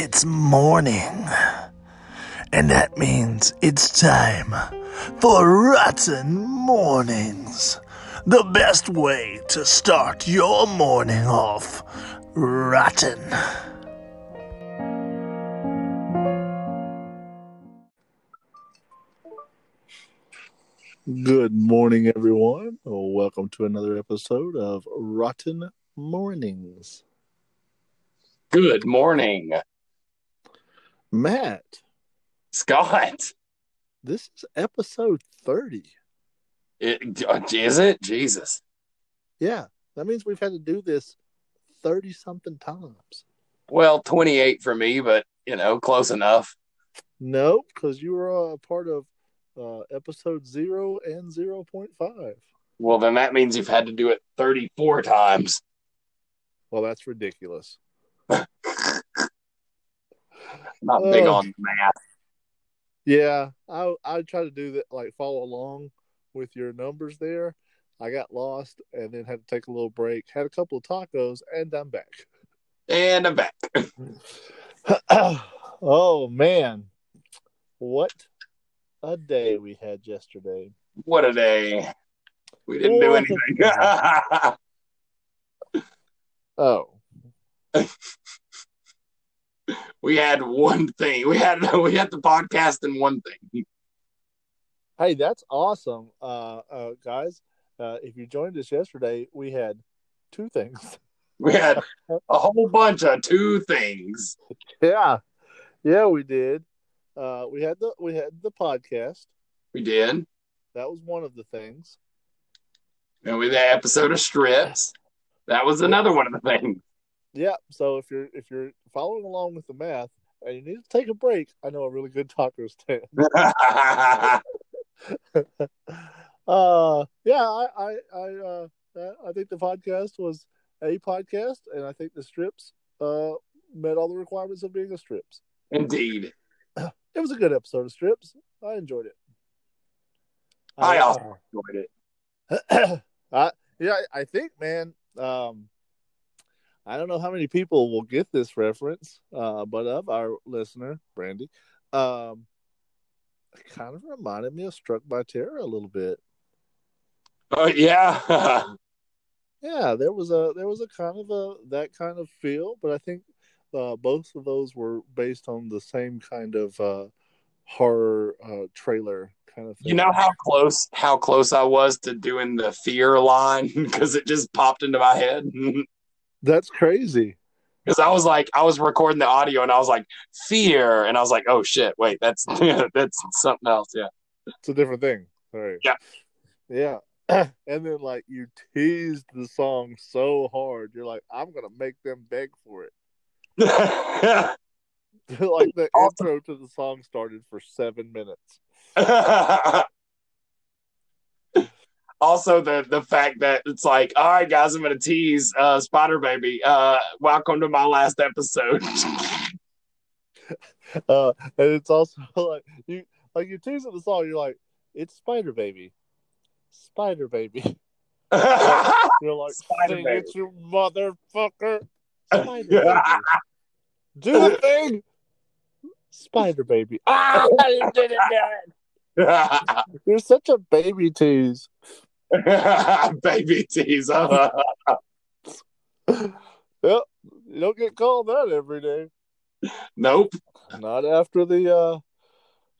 it's morning. And that means it's time for Rotten Mornings. The best way to start your morning off rotten. Good morning, everyone. Welcome to another episode of Rotten Mornings. Good morning, Matt, Scott. this is episode 30. It, is it? Jesus. Yeah, that means we've had to do this 30 something times. Well, 28 for me, but, you know, close enough. No, because you were a part of uh, episode 0 and 0.5. Well, then that means you've had to do it 34 times. Well, that's ridiculous. Not big on math. Yeah, I I try to do that, like follow along with your numbers there. I got lost and then had to take a little break. Had a couple of tacos, and I'm back. And I'm back. oh man, what a day we had yesterday! What a day. We didn't do What a anything. Oh, we had one thing. We had we had the podcast and one thing. hey, that's awesome, uh, uh, guys. Uh, if you joined us yesterday, we had two things. We had a whole bunch of two things. yeah, yeah, we did. Uh, we had the we had the podcast. We did. That was one of the things. And we had the episode of strips. That was another one of the things. Yeah. So if you're if you're following along with the math and you need to take a break, I know a really good taco stand. uh, yeah, I I I uh, I think the podcast was a podcast, and I think the strips uh met all the requirements of being a strips. Indeed. It was a good episode of strips. I enjoyed it. I Uh, also enjoyed it. I, yeah, I I think, man. Um, I don't know how many people will get this reference, uh, but of our listener, Brandy, um, it kind of reminded me of Struck by Terror a little bit. Oh yeah. Yeah, there was a there was a kind of a that kind of feel, but I think uh, both of those were based on the same kind of uh, horror uh, trailer kind of thing. you know how close how close I was to doing the fear line because it just popped into my head. that's crazy. Because I was like, I was recording the audio and I was like, fear, and I was like, oh shit, wait, that's that's something else. Yeah. It's a different thing. All right. Yeah. Yeah. and then like you teased the song so hard, you're like, I'm gonna make them beg for it. like the Also- intro to the song started for seven minutes. Also the the fact that it's like, all right, guys, I'm gonna tease uh Spider Baby. Uh welcome to my last episode. Uh, and it's also like you like you teasing the song, you're like, it's Spider Baby, Spider Baby. You're like, Spider sing Baby. it, you motherfucker, Spider Baby. Do the thing, Spider Baby. Ah, you did it again. You're such a baby tease. Baby teaser. Yep, you don't get called that every day. nope. Not after the uh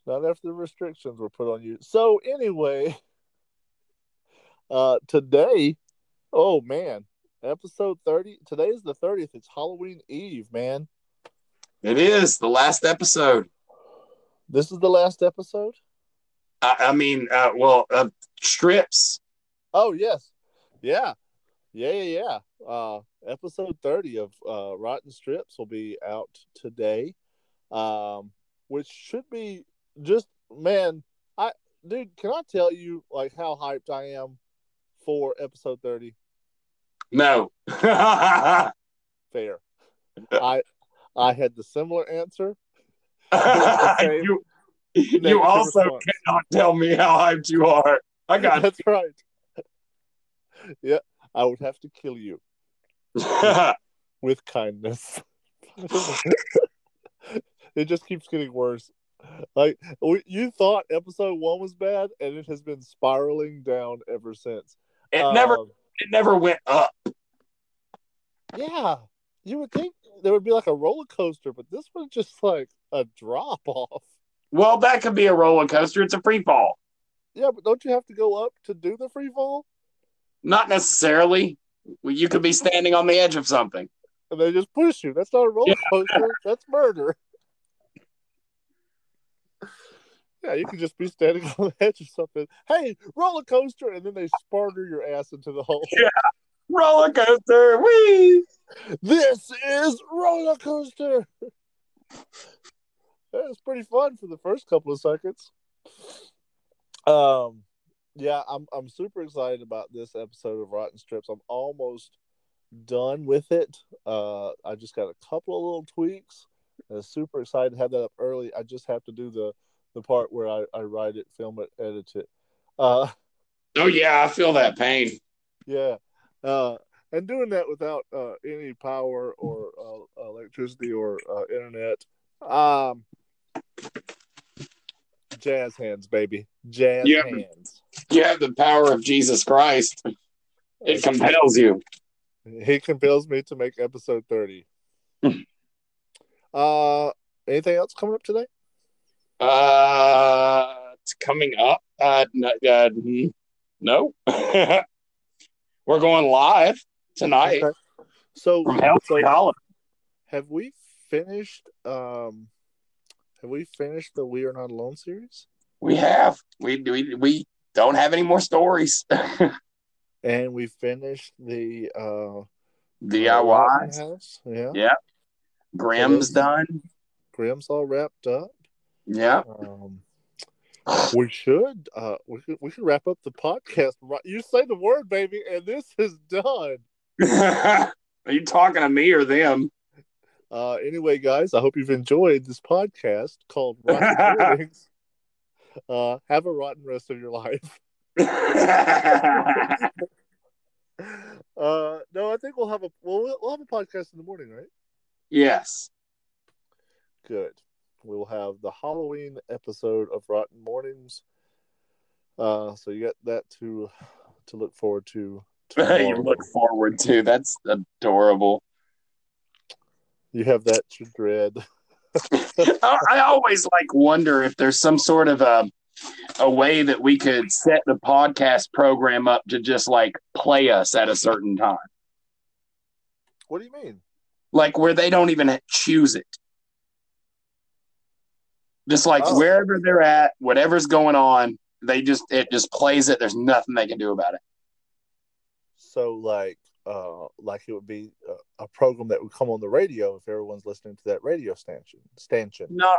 not after the restrictions were put on you. So anyway, uh today, oh man, episode 30. Today is the 30th. It's Halloween Eve, man. It is the last episode. This is the last episode? I, I mean, uh, well, uh, strips. Oh, yes. Yeah. Yeah, yeah, yeah. Uh episode 30 of uh Rotten Strips will be out today. Um which should be just man, I dude, can I tell you like how hyped I am for episode 30? No. Fair. I I had the similar answer. you, you also cannot tell me how hyped you are. I got it. That's right. Yeah, I would have to kill you it. with kindness. it just keeps getting worse. Like we, you thought episode one was bad, and it has been spiraling down ever since. It never Um, it never went up. yeah, you would think there would be like a roller coaster, but this was just like a drop off. Well, that could be a roller coaster. It's a free fall. Yeah, but don't you have to go up to do the free fall? Not necessarily. You could be standing on the edge of something. And they just push you. That's not a roller coaster. That's murder. Yeah, you could just be standing on the edge of something. Hey, roller coaster, and then they sparter your ass into the hole. Yeah. Roller coaster. Whee! This is roller coaster. That was pretty fun for the first couple of seconds. Um, yeah, I'm I'm super excited about this episode of Rotten Strips. I'm almost done with it. Uh, I just got a couple of little tweaks. I'm super excited to have that up early. I just have to do the the part where I, I write it, film it, edit it. Uh, Oh yeah, I feel that pain. yeah. Uh, and doing that without uh, any power or uh, electricity or uh, internet. Um, jazz hands, baby. Jazz Yeah. hands. You have the power of Jesus Christ. It compels you. He compels me to make episode 30. uh, anything else coming up today? Uh, it's coming up. Uh, n- uh no. We're going live tonight Okay. So, from Helsley so Hollow. have we finished? Um, have we finished the We Are Not Alone series? We have. We we we don't have any more stories. And we finished the uh, DIY. House. Yeah, Yeah. Is- done. Grimm's all wrapped up. Yeah. Um, we should uh we should, we could wrap up the podcast right you say the word baby and this is done Are you talking to me or them? Uh anyway guys i hope you've enjoyed this podcast called rotten Mornings. uh have a rotten rest of your life uh no i think we'll have a we'll, we'll have a podcast in the morning right yes. good we'll have the halloween episode of rotten mornings uh so you got that to to look forward to you look forward to. That's adorable. You have that dread. I always like wonder if there's some sort of a a way that we could set the podcast program up to just like play us at a certain time, What do you mean? like where they don't even choose it. Just like Oh. wherever they're at, whatever's going on, they just it just plays it. There's nothing they can do about it. So like uh like it would be a, a program that would come on the radio if everyone's listening to that radio station stanchion. No,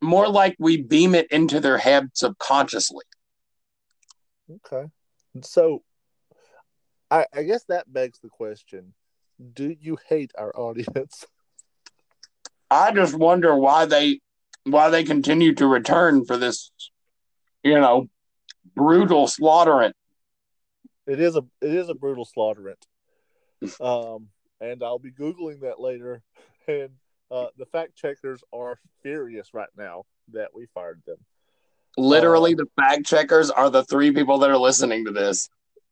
more like we beam it into their head subconsciously. Okay. So I I guess that begs the question, do you hate our audience? I just wonder why they why they continue to return for this, you know, brutal slaughtering. It is a it is a brutal slaughterant. Um and I'll be googling that later and uh the fact checkers are furious right now that we fired them. Literally, Oh. the fact checkers are the three people that are listening to this.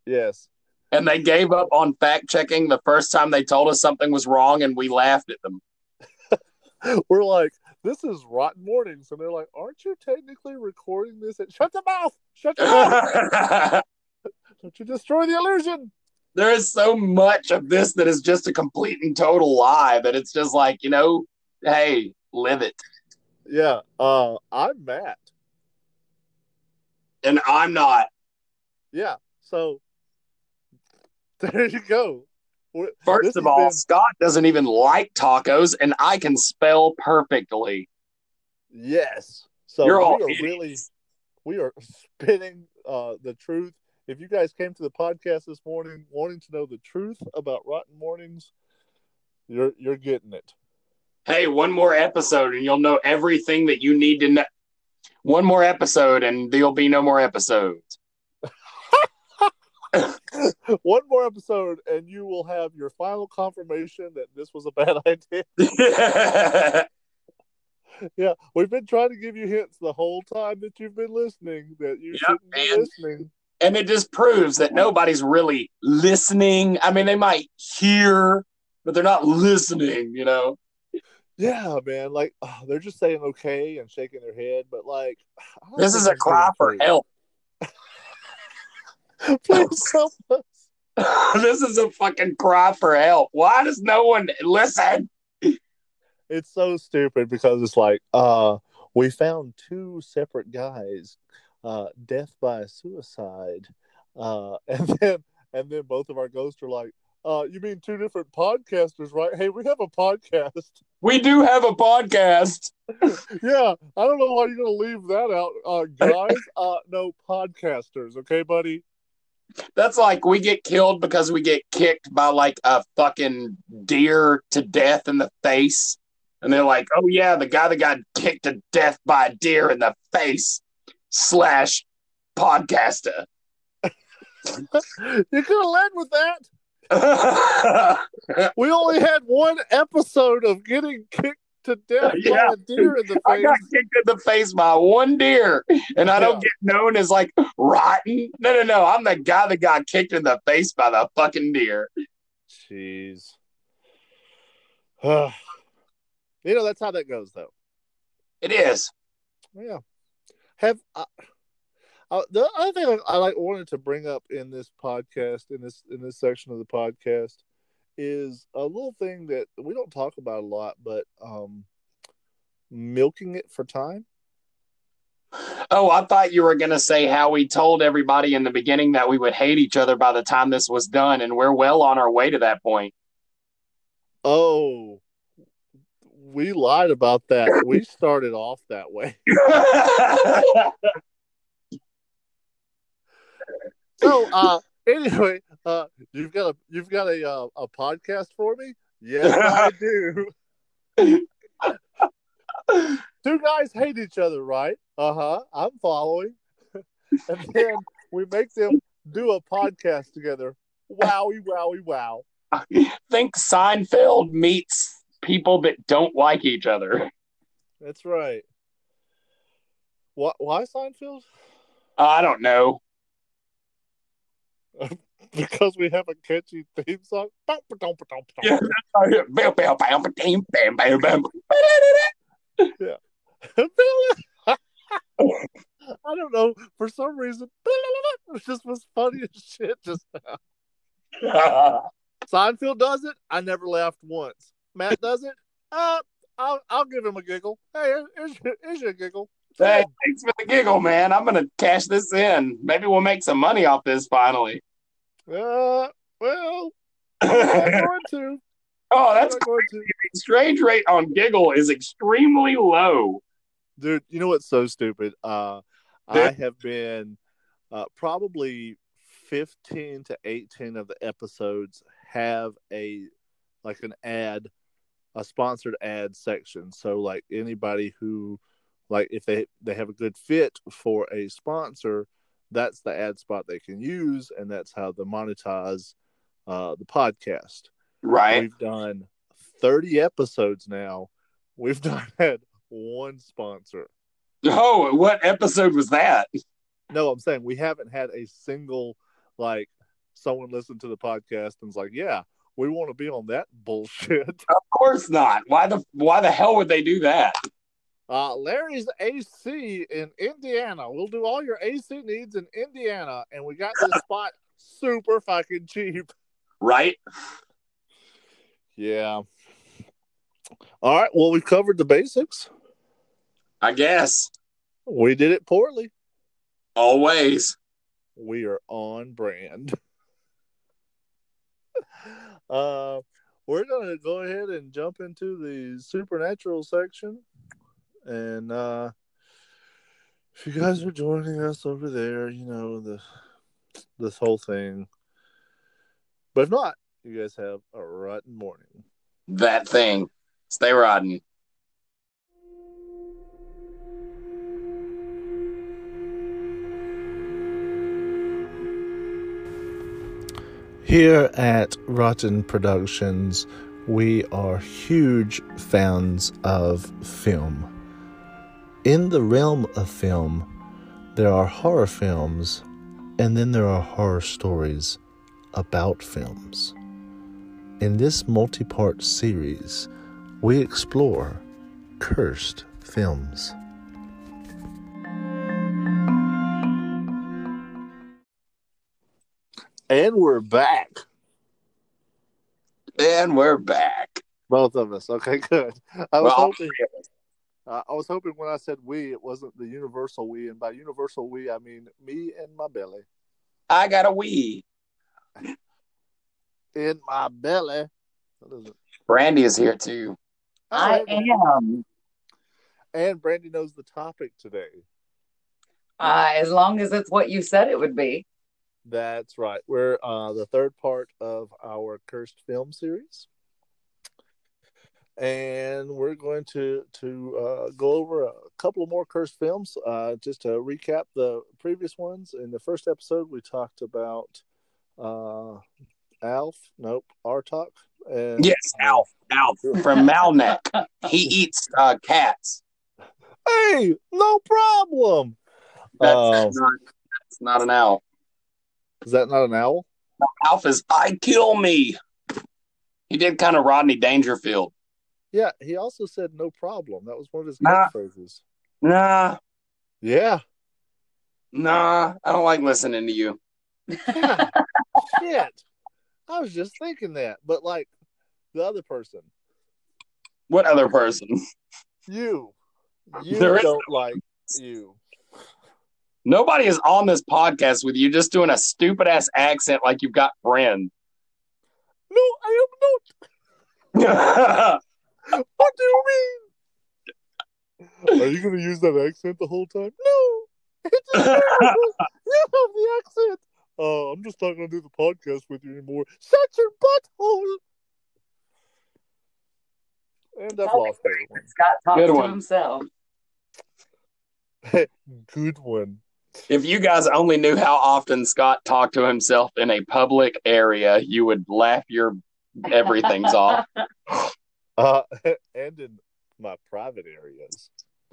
Yes. And they gave up on fact checking the first time they told us something was wrong and we laughed at them. we're like, this is Rotten Mornings. And they're like, aren't you technically recording this? At... Shut the mouth! Shut the mouth! Don't you destroy the illusion! there is so much of this that is just a complete and total lie that it's just like, you know, hey, live it. Yeah, uh, I'm Matt. And I'm not. Yeah, so there you go. First this of all, been- Scott doesn't even like tacos, and I can spell perfectly. yes. So You're we are idiots. really, we are spitting uh, the truth. If you guys came to the podcast this morning wanting to know the truth about Rotten Mornings, you're you're getting it. Hey, one more episode, and you'll know everything that you need to know. One more episode, and there'll be no more episodes. One more episode, and you will have your final confirmation that this was a bad idea. Yeah, we've been trying to give you hints the whole time that you've been listening that you Yep, shouldn't be listening. And it just proves that nobody's really listening. I mean, they might hear, but they're not listening, you know? Yeah, man. Like oh, they're just saying okay and shaking their head, but like This is a cry for help. Please help us. this is a fucking cry for help. Why does no one listen? It's so stupid because it's like, uh, we found two separate guys, uh, death by suicide, uh, and then and then both of our ghosts are like, uh, you mean two different podcasters, right? Hey, we have a podcast. We do have a podcast. yeah, I don't know why you're gonna leave that out, uh, guys. Uh, no podcasters, okay, buddy. That's like we get killed because we get kicked by like a fucking deer to death in the face. And they're like, oh yeah, the guy that got kicked to death by a deer in the face slash podcaster. You could have led with that. We only had one episode of getting kicked to death Yeah. by a deer in the face. I got kicked in the face by one deer, and I don't get known as like rotten. No, no, no. I'm the guy that got kicked in the face by the fucking deer. Jeez. you know that's how that goes, though. It is. Yeah. Have uh, uh, the other thing I, I like wanted to bring up in this podcast in this in this section of the podcast is a little thing that we don't talk about a lot, but um, milking it for time. Oh, I thought you were going to say how we told everybody in the beginning that we would hate each other by the time this was done, and we're well on our way to that point. Oh, we lied about that. we started off that way. So, uh, anyway, uh, you've got a you've got a uh, a podcast for me? Yes, I do. Two guys hate each other, right? Uh huh. I'm following. and then we make them do a podcast together. Wowie, wowie, wow. Think Seinfeld meets people that don't like each other. That's right. Why, why Seinfeld? I don't know. Because we have a catchy theme song. Yeah. I don't know. For some reason, it just was funny as shit. Just now. Seinfeld does it. I never laughed once. Matt does it. Uh, I'll I'll give him a giggle. Hey, here's your, here's your giggle. Hey, thanks for the giggle, man. I'm gonna cash this in. Maybe we'll make some money off this finally. Uh, well, I'm going to. Oh, that's going to. exchange rate on giggle is extremely low. dude you know what's so stupid uh i have been uh probably 15 to 18 of the episodes have a like an ad a sponsored ad section so like anybody who like if they they have a good fit for a sponsor that's the ad spot they can use and that's how they monetize uh the podcast Right. we've done 30 episodes now we've not had one sponsor Oh, what episode was that? No, I'm saying we haven't had a single like someone listened to the podcast and was like, "Yeah, we want to be on that bullshit." Of course not. Why the why the hell would they do that? Uh, Larry's AC in Indiana. We'll do all your AC needs in Indiana, and we got this spot super fucking cheap. Right? Yeah. All right. Well, we've covered the basics. I guess. We did it poorly. Always. We are on brand. uh, we're gonna go ahead and jump into the supernatural section, and uh, if you guys are joining us over there, you know the this whole thing. But if not, you guys have a rotten morning. That thing. Stay riding. Here at Rotten Productions, we are huge fans of film. in the realm of film, there are horror films, and then there are horror stories about films. In this multi part series, we explore cursed films. And we're back. And we're back. Both of us. Okay, good. I was Well, hoping. Uh, I was hoping when I said we, it wasn't the universal we, and by universal we, I mean me and my belly. I got a wee. In my belly. What is it? Brandy is here too. All I right. am. And Brandy knows the topic today. Uh, as long as it's what you said it would be. That's right. We're uh, the third part of our cursed film series, and we're going to to uh, go over a couple of more cursed films. Uh, just to recap the previous ones. In the first episode, we talked about uh, Alf. Nope, Artok. And Yes, Alf. Alf from Melmac. he eats uh, cats. Hey, no problem. That's, Um, that's not, that's not an owl. Is that not an owl? Alf is I kill me. He did kind of Rodney Dangerfield. Yeah, he also said no problem. That was one of his Nah. catchphrases. Nah, Yeah. nah. I don't like listening to you. Yeah. Shit. I was just thinking that. But like the other person, What other person? you. You There is don't like you. Nobody is on this podcast with you just doing a stupid ass accent like you've got friends. No, I am not. What do you mean? Are you gonna use that accent the whole time? No. It's terrible. you have the accent. Oh, I'm just not gonna do the podcast with you anymore. Shut your butthole. And I've lost everyone. Scott talks Good to one. himself. Good one. If you guys only knew how often Scott talked to himself in a public area, you would laugh your everything's off. Uh, and in my private areas.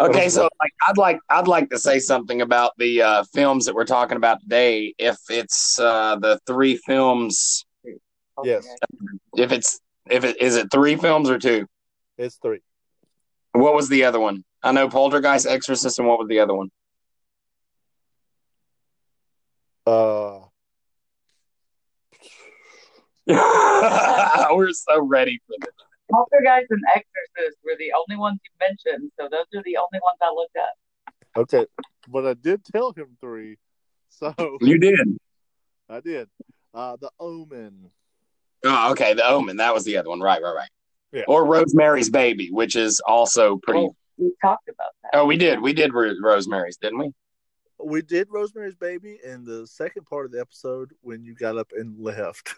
okay, so like I'd like I'd like to say something about the uh, films that we're talking about today. If it's uh, the three films, Yes. if it's if it is it three films or two? It's three. What was the other one? I know Poltergeist, Exorcist, and what was the other one? Uh, We're so ready for this. Poltergeist and Exorcist were the only ones you mentioned, so those are the only ones I looked at. okay, but I did tell him three, so You did. I did. Uh, the Omen. Oh, okay. The Omen. That was the other one. Right, right, right. Yeah. Or Rosemary's Baby, which is also pretty. Oh, we talked about that. Oh, we did. We did Ro- Rosemary's, didn't we? We did Rosemary's Baby in the second part of the episode when you got up and left.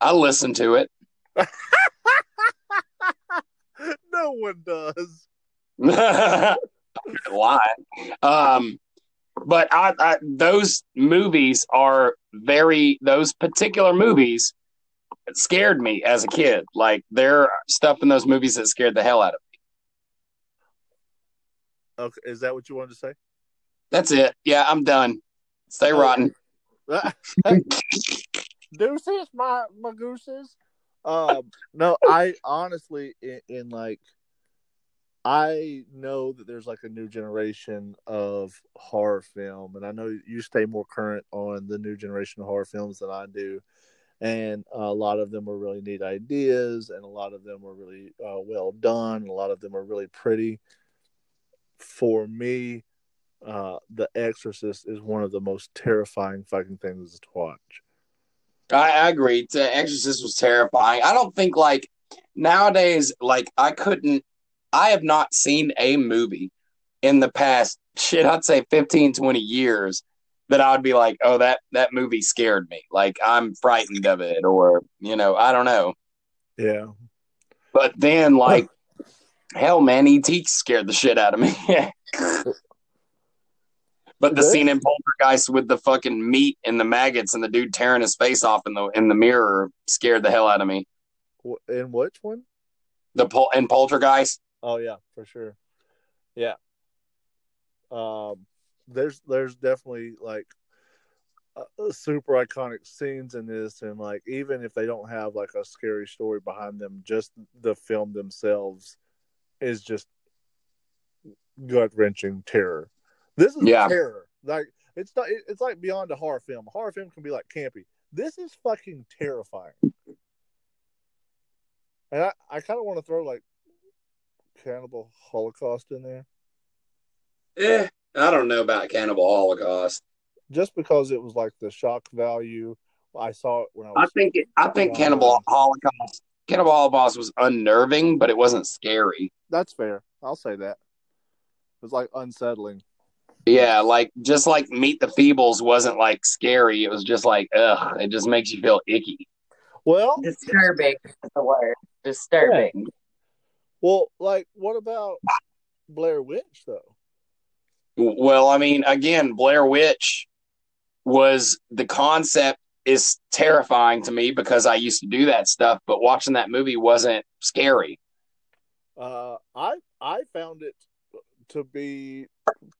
I listened to it. no one does. Why? Um, but I, I, those movies are very. Those particular movies scared me as a kid. Like there are stuff in those movies that scared the hell out of me. Okay, is that what you wanted to say? That's it. Yeah, I'm done. Stay Oh. rotten. Deuces, my my gooses. Um, no, I honestly, in, in like, I know that there's like a new generation of horror film, and I know you stay more current on the new generation of horror films than I do. And a lot of them were really neat ideas, and a lot of them were really uh, well done. A lot of them are really pretty. For me, uh, The Exorcist is one of the most terrifying fucking things to watch. I, I agree. The Exorcist was terrifying. I don't think like nowadays, like I couldn't. I have not seen a movie in the past shit. I'd say 15, 20 years that I would be like, oh, that that movie scared me. Like I'm frightened of it, or you know, I don't know. Yeah. But then, like, hell, man, ET scared the shit out of me. but the scene in Poltergeist with the fucking meat and the maggots and the dude tearing his face off in the in the mirror scared the hell out of me. In which one? The pol- and Poltergeist. Oh yeah, for sure. Yeah. Um, there's there's definitely like uh, super iconic scenes in this, and like even if they don't have like a scary story behind them, just the film themselves is just gut wrenching terror. This is Yeah. terror. Like it's not. It's like beyond a horror film. A horror film can be like campy. This is fucking terrifying. And I, I kind of want to throw like Cannibal Holocaust in there Eh, I don't know about Cannibal Holocaust. just because it was like the shock value. I saw it when I I think it, I think Cannibal Holocaust Cannibal Holocaust was unnerving, but it wasn't scary. That's fair. I'll say that. It was like unsettling. Yeah, like just like Meet the Feebles wasn't like scary. It was just like ugh, it just makes you feel icky. Well, Disturbing is the word. Disturbing. well, like what about Blair Witch though? Well, I mean, again, Blair Witch was the concept is terrifying to me because I used to do that stuff, but watching that movie wasn't scary. Uh, I I found it to be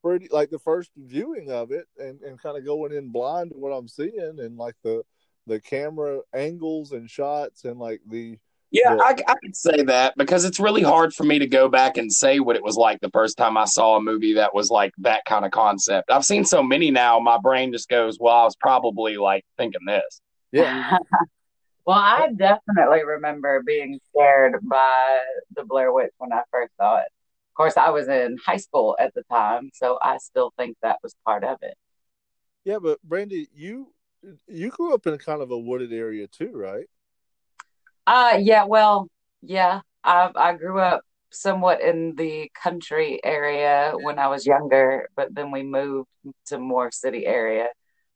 pretty like the first viewing of it, and and kind of going in blind to what I'm seeing, and like the the camera angles and shots, and like the Yeah, Yeah. I, I could say that because it's really hard for me to go back and say what it was like the first time I saw a movie that was like that kind of concept. I've seen so many now, my brain just goes, well, I was probably like thinking this. yeah well, I definitely remember being scared by the Blair Witch when I first saw it. Of course, I was in high school at the time, so I still think that was part of it. yeah. But Brandy, you you grew up in kind of a wooded area too, right? Uh yeah, well, yeah. I I grew up somewhat in the country area when I was younger, but then we moved to more city area.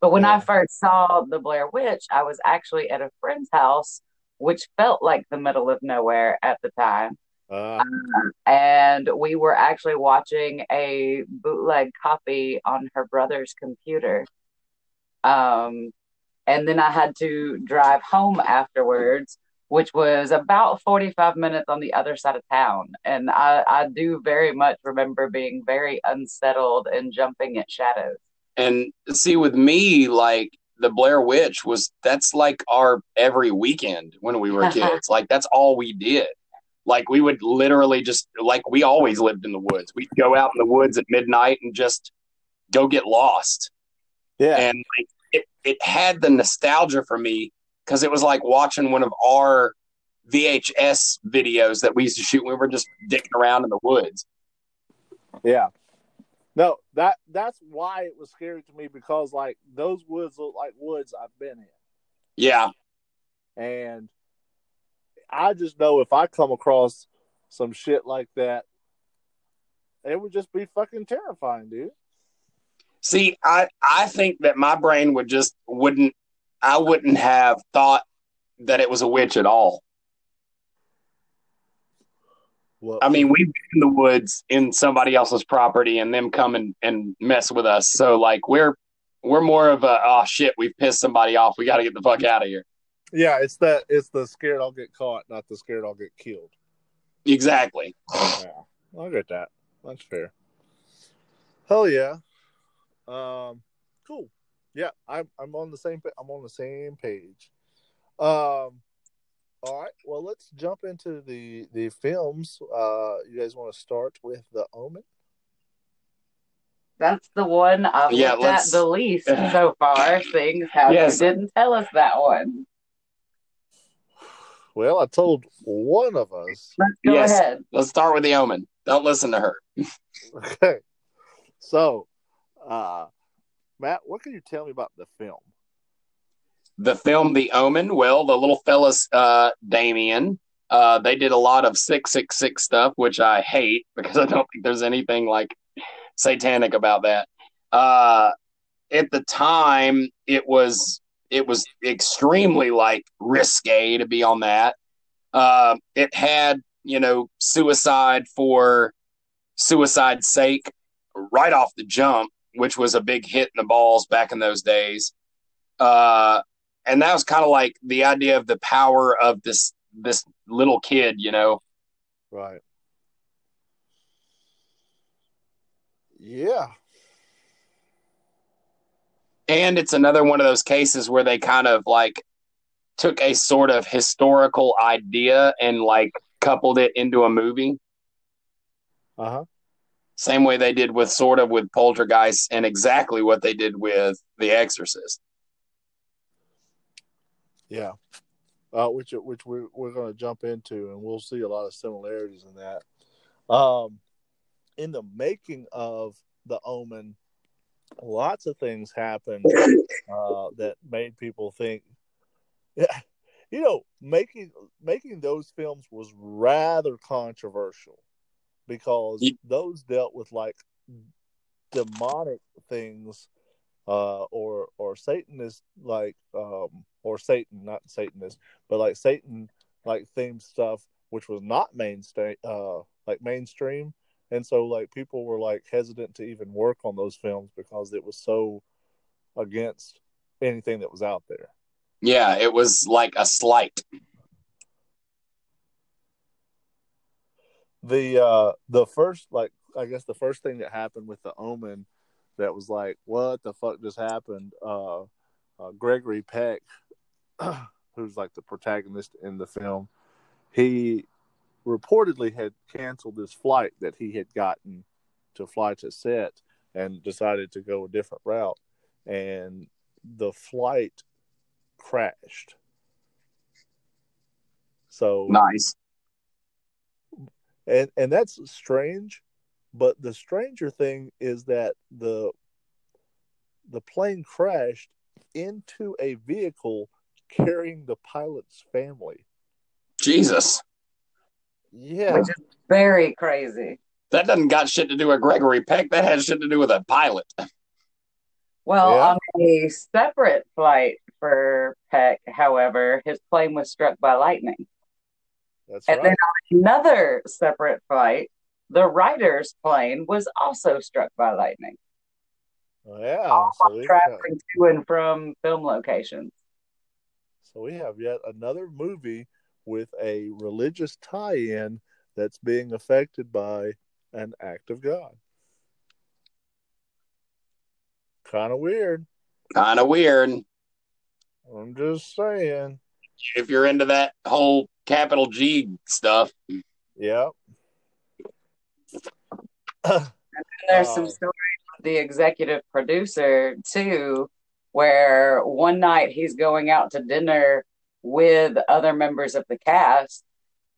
But when I first saw the Blair Witch, I was actually at a friend's house, which felt like the middle of nowhere at the time. Uh, And we were actually watching a bootleg copy on her brother's computer. Um, and then I had to drive home afterwards, which was about 45 minutes on the other side of town. And I, I do very much remember being very unsettled and jumping at shadows. And see, with me, like the Blair Witch was that's like our every weekend when we were kids. like that's all we did. Like we would literally just like we always lived in the woods. We'd go out in the woods at midnight and just go get lost. yeah, and like it, it had the nostalgia for me because it was like watching one of our VHS videos that we used to shoot when we were just dicking around in the woods. Yeah. No, that that's why it was scary to me because like those woods look like woods I've been in. Yeah, And I just know if I come across some shit like that, it would just be fucking terrifying, dude. see, I I think that my brain would just wouldn't I wouldn't have thought that it was a witch at all. Well, I mean, we've been in the woods in somebody else's property and them come and, and mess with us. So like we're we're more of a oh shit, we've pissed somebody off. We got to get the fuck out of here. yeah, it's that it's the scared I'll get caught, not the scared I'll get killed. Exactly. Yeah, I get that. That's fair. Hell yeah. Um, cool. Yeah, I'm I'm on the same pa- I'm on the same page. Um, all right. Well, let's jump into the the films. Uh, you guys want to start with The Omen? That's the one I've Yeah, looked let's- the least so far, Things how Yes. you didn't tell us that one. Well, I told one of us. Let's go Yes. ahead. Let's start with the omen. Don't listen to her. Okay. So, uh, Matt, what can you tell me about the film? The film The Omen, well, the little fella's uh Damien. Uh they did a lot of 666 stuff, which I hate because I don't think there's anything like satanic about that. Uh at the time it was it was extremely like risque to be on that. Uh it had, you know, suicide for suicide's sake right off the jump, which was a big hit in the balls back in those days. Uh, and that was kind of like the idea of the power of this this little kid, you know. Right. Yeah. And it's another one of those cases where they kind of like took a sort of historical idea and like coupled it into a movie. Uh huh. Same way they did with sort of with Poltergeist and exactly what they did with The Exorcist. Yeah. Uh, which which we're, we're going to jump into, and we'll see a lot of similarities in that. Um, in the making of The Omen, lots of things happened uh, that made people think. Yeah, you know, making making those films was rather controversial because Ye- those dealt with like demonic things uh or or satanist like um or satan not satanist but like satan like themed stuff which was not mainstream uh like mainstream and so like people were like hesitant to even work on those films because it was so against anything that was out there Yeah, it was like a slight. The uh the first like i guess the first thing that happened with the omen that was like what the fuck just happened? Uh, uh gregory peck who's like the protagonist in the film he reportedly had canceled this flight that he had gotten to fly to set and decided to go a different route. And the flight crashed. So Nice. And and that's strange but the stranger thing is that the the plane crashed into a vehicle carrying the pilot's family Jesus. yeah Which is very crazy. That doesn't got shit to do with Gregory Peck. That has shit to do with a pilot. Well, Yeah. on a separate flight for Peck, however, his plane was struck by lightning. That's And right. then on another separate flight, the writer's plane was also struck by lightning, yeah so we, got, traveling to and from film locations. so we have yet another movie with a religious tie-in that's being affected by an act of god. Kind of weird. Kind of weird. i'm just saying If you're into that whole capital G stuff. yeah And there's some Oh. stories with the executive producer too, where one night he's going out to dinner with other members of the cast,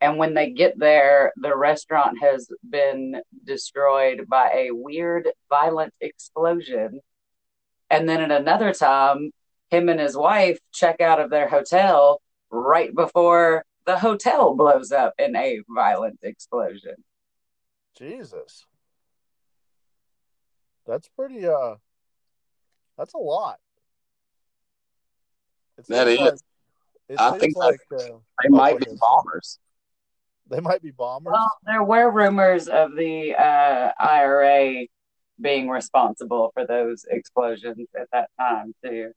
and when they get there, the restaurant has been destroyed by a weird, violent explosion. And then at another time, him and his wife check out of their hotel right before the hotel blows up in a violent explosion. Jesus. That's pretty uh that's a lot. It That seems is. like- it I think like uh, They might be bombers. they might be bombers. Well, there were rumors of the uh, IRA being responsible for those explosions at that time too.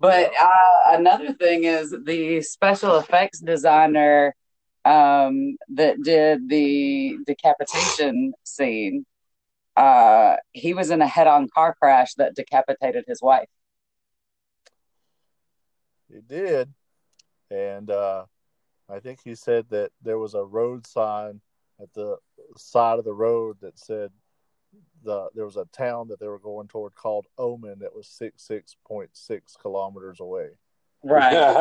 But uh, another thing is the special effects designer um, that did the decapitation scene. Uh, he was in a head-on car crash that decapitated his wife. He did. And uh I think he said that there was a road sign at the side of the road that said the there was a town that they were going toward called Omen that was six six point six kilometers away. Right.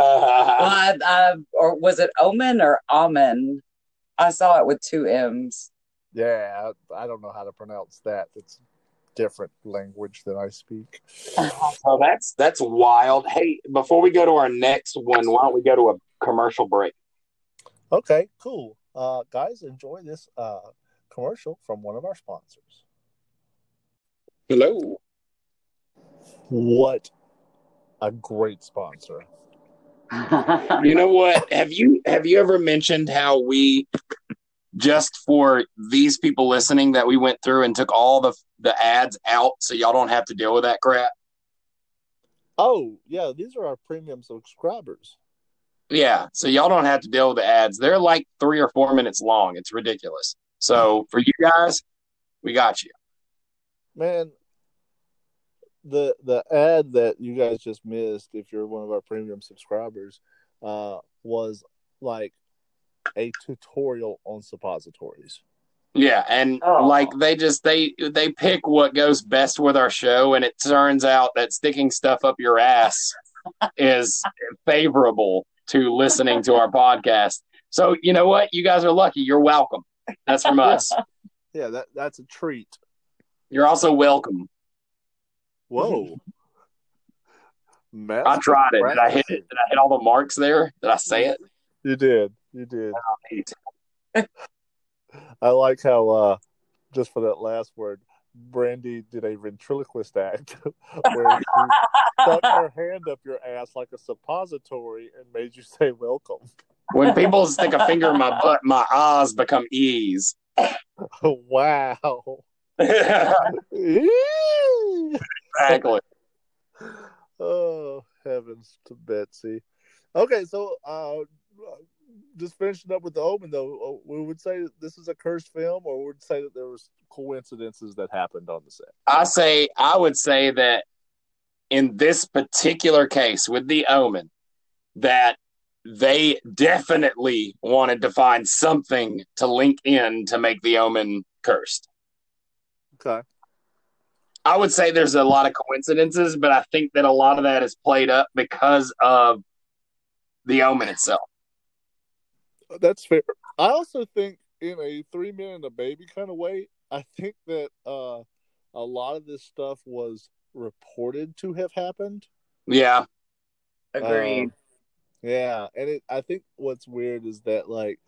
Well, I, I, or was it Omen or Amen? I saw it with two M's. Yeah, I, I don't know how to pronounce that. It's different language that I speak. Oh, that's that's wild. Hey, before we go to our next one, why don't we go to a commercial break? Okay, cool. Uh, guys, enjoy this uh, commercial from one of our sponsors. Hello. What a great sponsor. You know what? Have you have you ever mentioned how we just for these people listening that we went through and took all the the ads out so y'all don't have to deal with that crap? Oh, yeah, these are our premium subscribers. Yeah, so y'all don't have to deal with the ads. They're like three or four minutes long. It's ridiculous. So for you guys, we got you. Man, the the ad that you guys just missed, if you're one of our premium subscribers, uh, was like a tutorial on suppositories. Yeah, and Oh. like they just they they pick what goes best with our show, and it turns out that sticking stuff up your ass is favorable to listening to our podcast. So you know what? You guys are lucky. You're welcome. That's from us. Yeah, that that's a treat. You're also welcome. Whoa. I tried it. Did I hit it? Did I hit all the marks there? Did I say it? You did. You did. I like how uh just for that last word, Brandy did a ventriloquist act where she stuck her hand up your ass like a suppository and made you say welcome. When people stick a finger in my butt, my eyes become e's. wow. Exactly. oh heavens to Betsy. Okay, so uh just finishing up with the omen though, uh, we would say this is a cursed film or we would say that there was coincidences that happened on the set. I say I would say that in this particular case with the Omen, that they definitely wanted to find something to link in to make the Omen cursed. Okay. I would say there's a lot of coincidences, but I think that a lot of that is played up because of the Omen itself. That's fair. I also think in a three men and a baby kind of way, I think that uh a lot of this stuff was reported to have happened. Yeah, Agreed. Um, yeah, and it, I think what's weird is that like,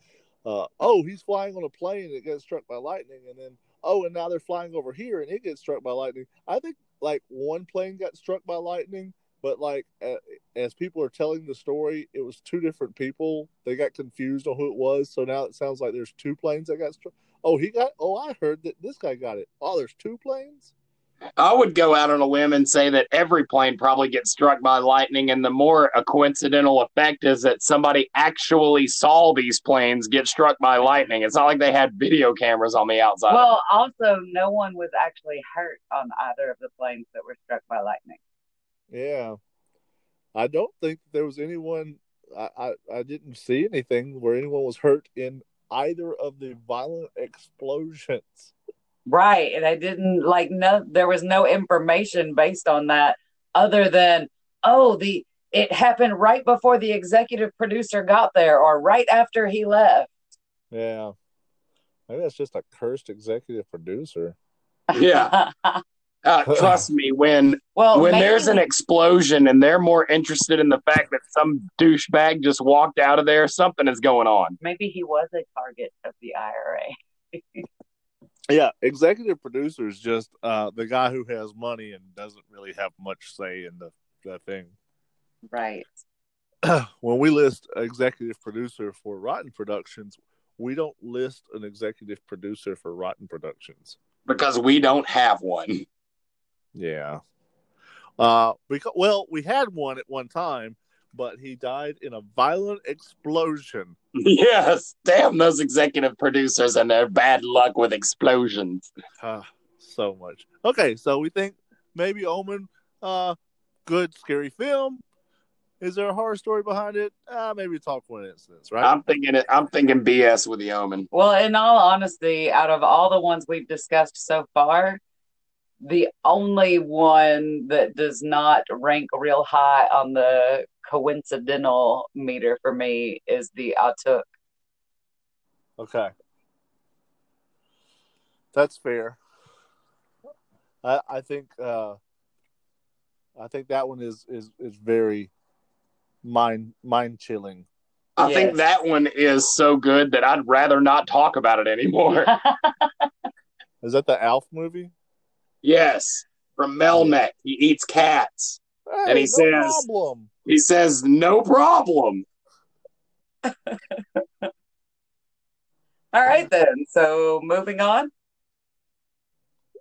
uh, oh, he's flying on a plane and it gets struck by lightning, and then oh, and now they're flying over here and it gets struck by lightning. I think like one plane got struck by lightning, but like uh, as people are telling the story, it was two different people. They got confused on who it was, so now it sounds like there's two planes that got struck. Oh, he got. Oh, I heard that this guy got it. Oh, there's two planes. I would go out on a whim and say that every plane probably gets struck by lightning, and the more a coincidental effect is that somebody actually saw these planes get struck by lightning. It's not like they had video cameras on the outside. well, also, no one was actually hurt on either of the planes that were struck by lightning. Yeah, I don't think there was anyone. I, I I didn't see anything where anyone was hurt in either of the violent explosions. Right. And I didn't like no there was no information based on that other than oh the it happened right before the executive producer got there or right after he left. Yeah, maybe that's just a cursed executive producer. yeah, uh, trust me when well when maybe, there's an explosion and they're more interested in the fact that some douchebag just walked out of there, something is going on. maybe he was a target of the IRA. Yeah, executive producer is just uh, the guy who has money and doesn't really have much say in the, the thing. Right. when we list executive producer for Rotten Productions, we don't list an executive producer for Rotten Productions. Because we don't have one. Yeah. Uh, because well, we had one at one time, but he died in a violent explosion. yes, damn those executive producers and their bad luck with explosions. Ah, so much. Okay, so we think maybe Omen, uh, good scary film. Is there a horror story behind it? Uh, maybe it's all coincidence, right? I'm thinking it. I'm thinking BS with the Omen. Well, in all honesty, out of all the ones we've discussed so far, the only one that does not rank real high on the coincidental meter for me is the Atuk. Okay. That's fair. I I think uh I think that one is is is very mind mind chilling. I think that one is so good that I'd rather not talk about it anymore. Is that the Alf movie? yes, from Melmac, he eats cats. Hey, And he no says- problem. He says, "No problem." all right, then. So moving on.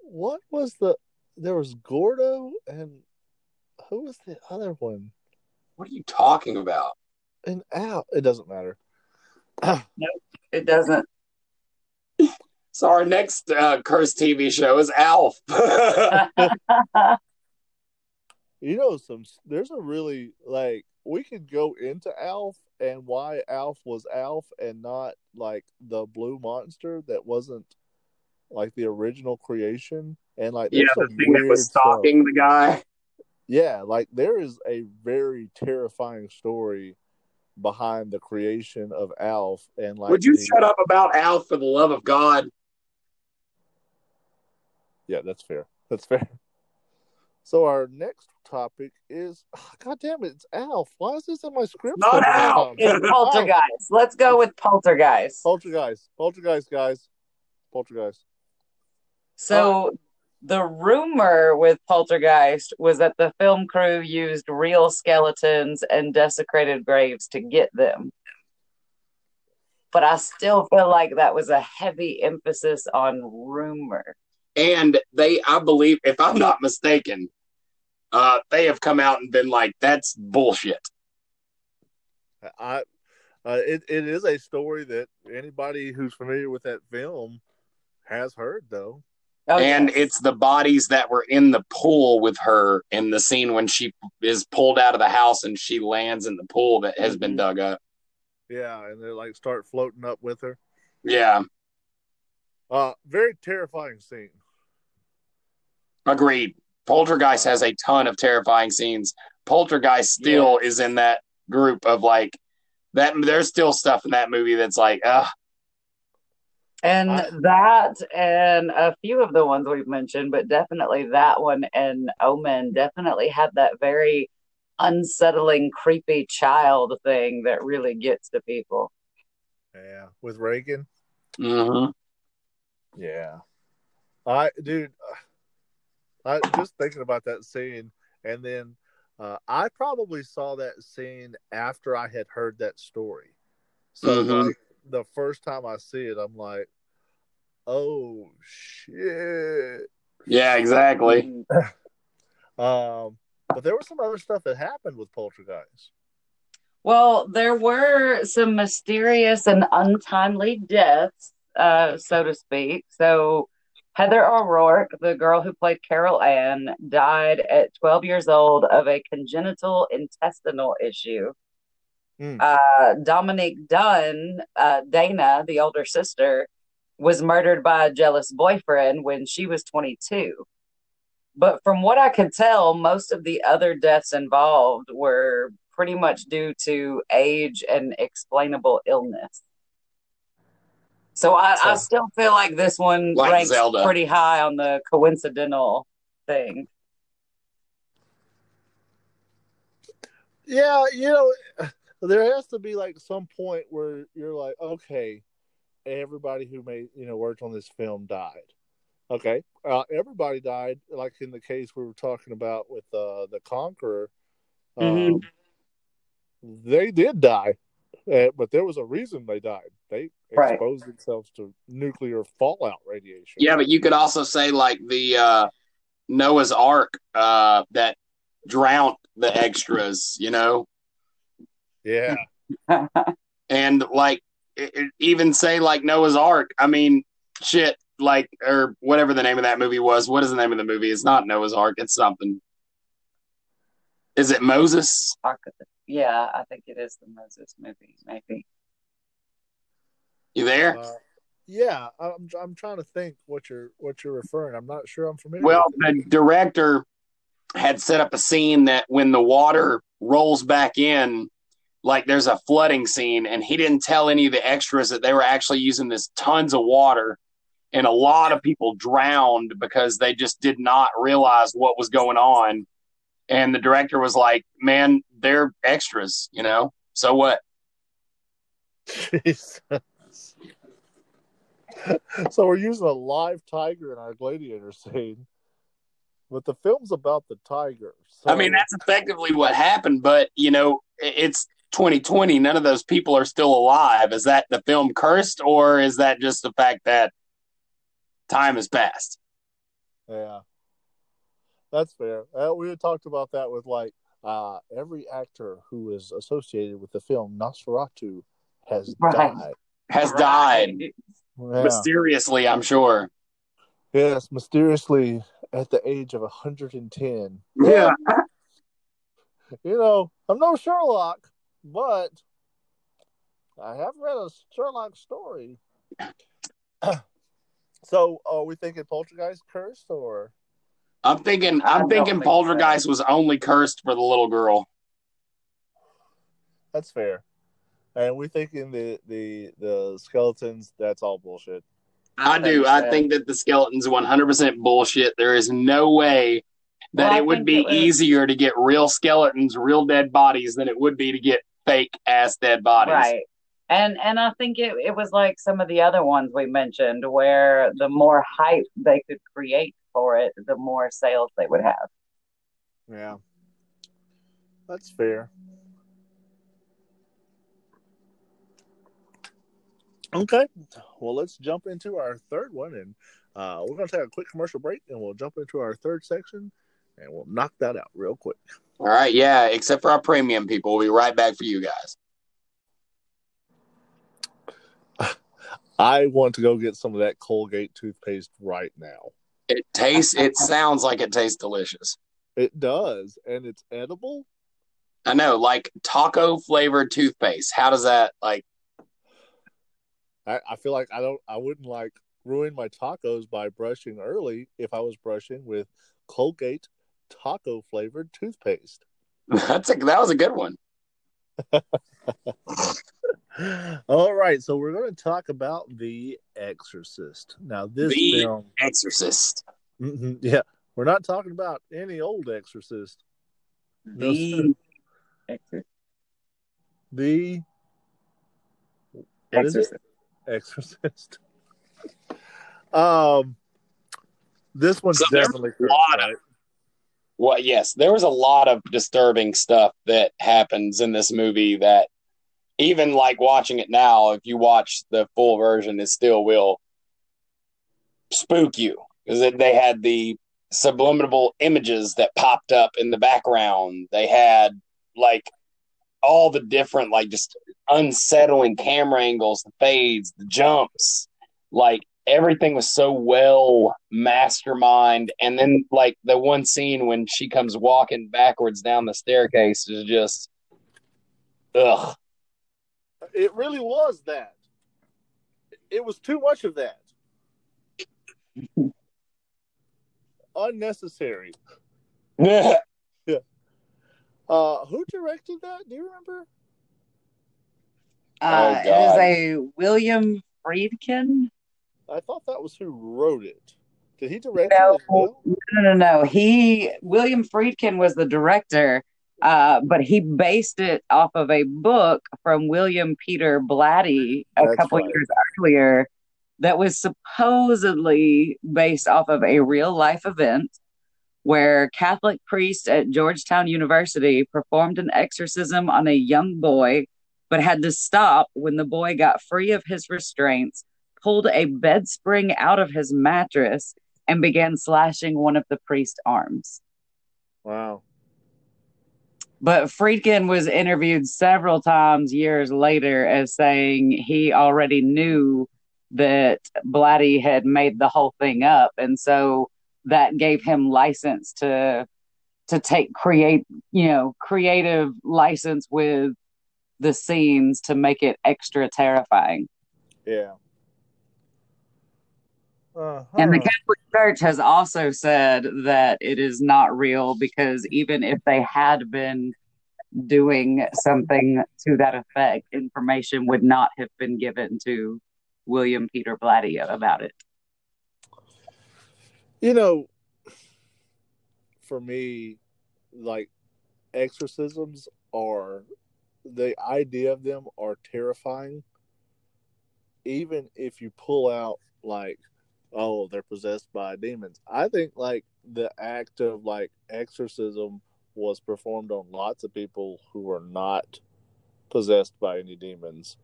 What was the there was Gordo and who was the other one? What are you talking about? and Alf. It doesn't matter. nope, It doesn't. So our next uh, cursed TV show is Alf. You know, some there's a really like we could go into Alf and why Alf was Alf and not like the blue monster that wasn't like the original creation and like yeah, the thing that was stuff. stalking the guy. Yeah, like there is a very terrifying story behind the creation of Alf and like Would you the- shut up about Alf for the love of God? Yeah, that's fair. That's fair. So our next topic is ah, God damn it, it's Alf. Why is this in my script? Not so Alf! It's Poltergeist. Let's go with Poltergeist. Poltergeist. Poltergeist, guys. Poltergeist. So the rumor with Poltergeist was that the film crew used real skeletons and desecrated graves to get them. But I still feel like that was a heavy emphasis on rumor. And they, I believe, if I'm not mistaken, uh, they have come out and been like, "That's bullshit." I uh, it, it is a story that anybody who's familiar with that film has heard though. Oh, and yes. it's the bodies that were in the pool with her in the scene when she is pulled out of the house and she lands in the pool that has been Mhm. dug up. Yeah, and they like start floating up with her. Yeah, Uh very terrifying scene. agreed. Poltergeist has a ton of terrifying scenes. Poltergeist still is in that group of like that. There's still stuff in that movie that's like, ah, And I- that and a few of the ones we've mentioned, but definitely that one and Omen definitely had that very unsettling, creepy child thing that really gets to people. Yeah, with Regan. mhm. Yeah. I dude I just thinking about that scene and then uh, I probably saw that scene after I had heard that story. So Mhm. like, the first time I see it I'm like, "Oh shit." yeah, exactly. Um but there was some other stuff that happened with Poltergeist. Well, there were some mysterious and untimely deaths, uh, so to speak. So, Heather O'Rourke, the girl who played Carol Anne, died at 12 years old of a congenital intestinal issue. Hmm. Uh, Dominique Dunne, uh, Dana, the older sister, was murdered by a jealous boyfriend when she was 22. But from what I could tell, most of the other deaths involved were pretty much due to age and explainable illness. So I, I still feel like this one Like ranks Zelda. pretty high on the coincidental thing. Yeah, you know, there has to be like some point where you're like, okay, everybody who made you know worked on this film died. Okay, uh, everybody died. Like in the case we were talking about with uh, the Conqueror, um, Mhm. they did die, uh, but there was a reason they died. They Right. exposed themselves to nuclear fallout radiation. Yeah, but you could also say like the uh, Noah's Ark uh, that drowned the extras, you know, yeah, and like it, it- even say like Noah's Ark. I mean, shit, like or whatever the name of that movie was. What is the name of the movie? It's not Noah's Ark. It's something. Is it Moses? Yeah, I think it is the Moses movie, maybe. You there? uh, yeah. I'm I'm trying to think what you're what you're referring. I'm not sure I'm familiar. Well, with the director had set up a scene that when the water rolls back in, like there's a flooding scene, and he didn't tell any of the extras that they were actually using this tons of water, and a lot of people drowned because they just did not realize what was going on. And the director was like, "Man, they're extras, you know. So what? Jesus. so we're using a live tiger in our gladiator scene, but the film's about the tiger. So, I mean, that's effectively what happened. But you know, it's 2020. None of those people are still alive. Is that the film cursed, or is that just the fact that time has passed? yeah, that's fair. Uh, we had talked about that with like uh, every actor who is associated with the film Nosferatu has Right. died. Has died Yeah. mysteriously, I'm sure. Yes, mysteriously at the age of 110. Yeah. You know, I'm no Sherlock, but I have read a Sherlock story. so, are we thinking Poltergeist cursed or? I'm thinking. I I'm don't thinking think Poltergeist was only cursed for the little girl. That's fair. And we thinking the the the skeletons. That's all bullshit. I do. I think that the skeleton's 100% bullshit. There is no way that Well, it would be it easier to get real skeletons, real dead bodies, than it would be to get fake ass dead bodies. Right. And and I think it, it was like some of the other ones we mentioned where the more hype they could create for it, the more sales they would have. Yeah, that's fair. Okay, well, let's jump into our third one, and uh, we're going to take a quick commercial break, and we'll jump into our third section, and we'll knock that out real quick. All right. Yeah. Except for our premium people. We'll be right back for you guys. I want to go get some of that Colgate toothpaste right now. It tastes, it sounds like it tastes delicious. It does, and it's edible. I know, like taco flavored toothpaste. How does that, like, I, I feel like I don't, I wouldn't like ruin my tacos by brushing early if I was brushing with Colgate taco flavored toothpaste. that's a, that was a good one. All right, so we're going to talk about The Exorcist. Now, this The- film, Exorcist. Mhm, yeah, we're not talking about any old Exorcist. No, The Exorcist. The it? Exorcist. um, this one's So definitely a lot of-? Well, yes, there was a lot of disturbing stuff that happens in this movie that even like watching it now, if you watch the full version, it still will spook you. Because they had the subliminal images that popped up in the background. They had like all the different, like just unsettling camera angles, the fades, the jumps, like everything was so well mastermind. And then like the one scene when she comes walking backwards down the staircase is just ugh It really was that. It was too much of that. Unnecessary. Yeah. Uh, who directed that? Do you remember? Uh, Oh, it was a William Friedkin. I thought that was who wrote it. Did he direct No. it as? No, no, no. He William Friedkin was the director, uh, but he based it off of a book from William Peter Blatty a That's couple right. years earlier that was supposedly based off of a real life event where Catholic priests at Georgetown University performed an exorcism on a young boy, but had to stop when the boy got free of his restraints, pulled a bed spring out of his mattress, and began slashing one of the priest's arms. Wow. But Friedkin was interviewed several times years later as saying he already knew that Blatty had made the whole thing up, and so that gave him license to to take create you know creative license with the scenes to make it extra terrifying. Yeah. Uh-huh. And the Catholic Church has also said that it is not real because even if they had been doing something to that effect, information would not have been given to William Peter Blatty about it. you know, for me, like exorcisms are the idea of them are terrifying. Even if you pull out like, oh, they're possessed by demons. I think like the act of like exorcism was performed on lots of people who were not possessed by any demons.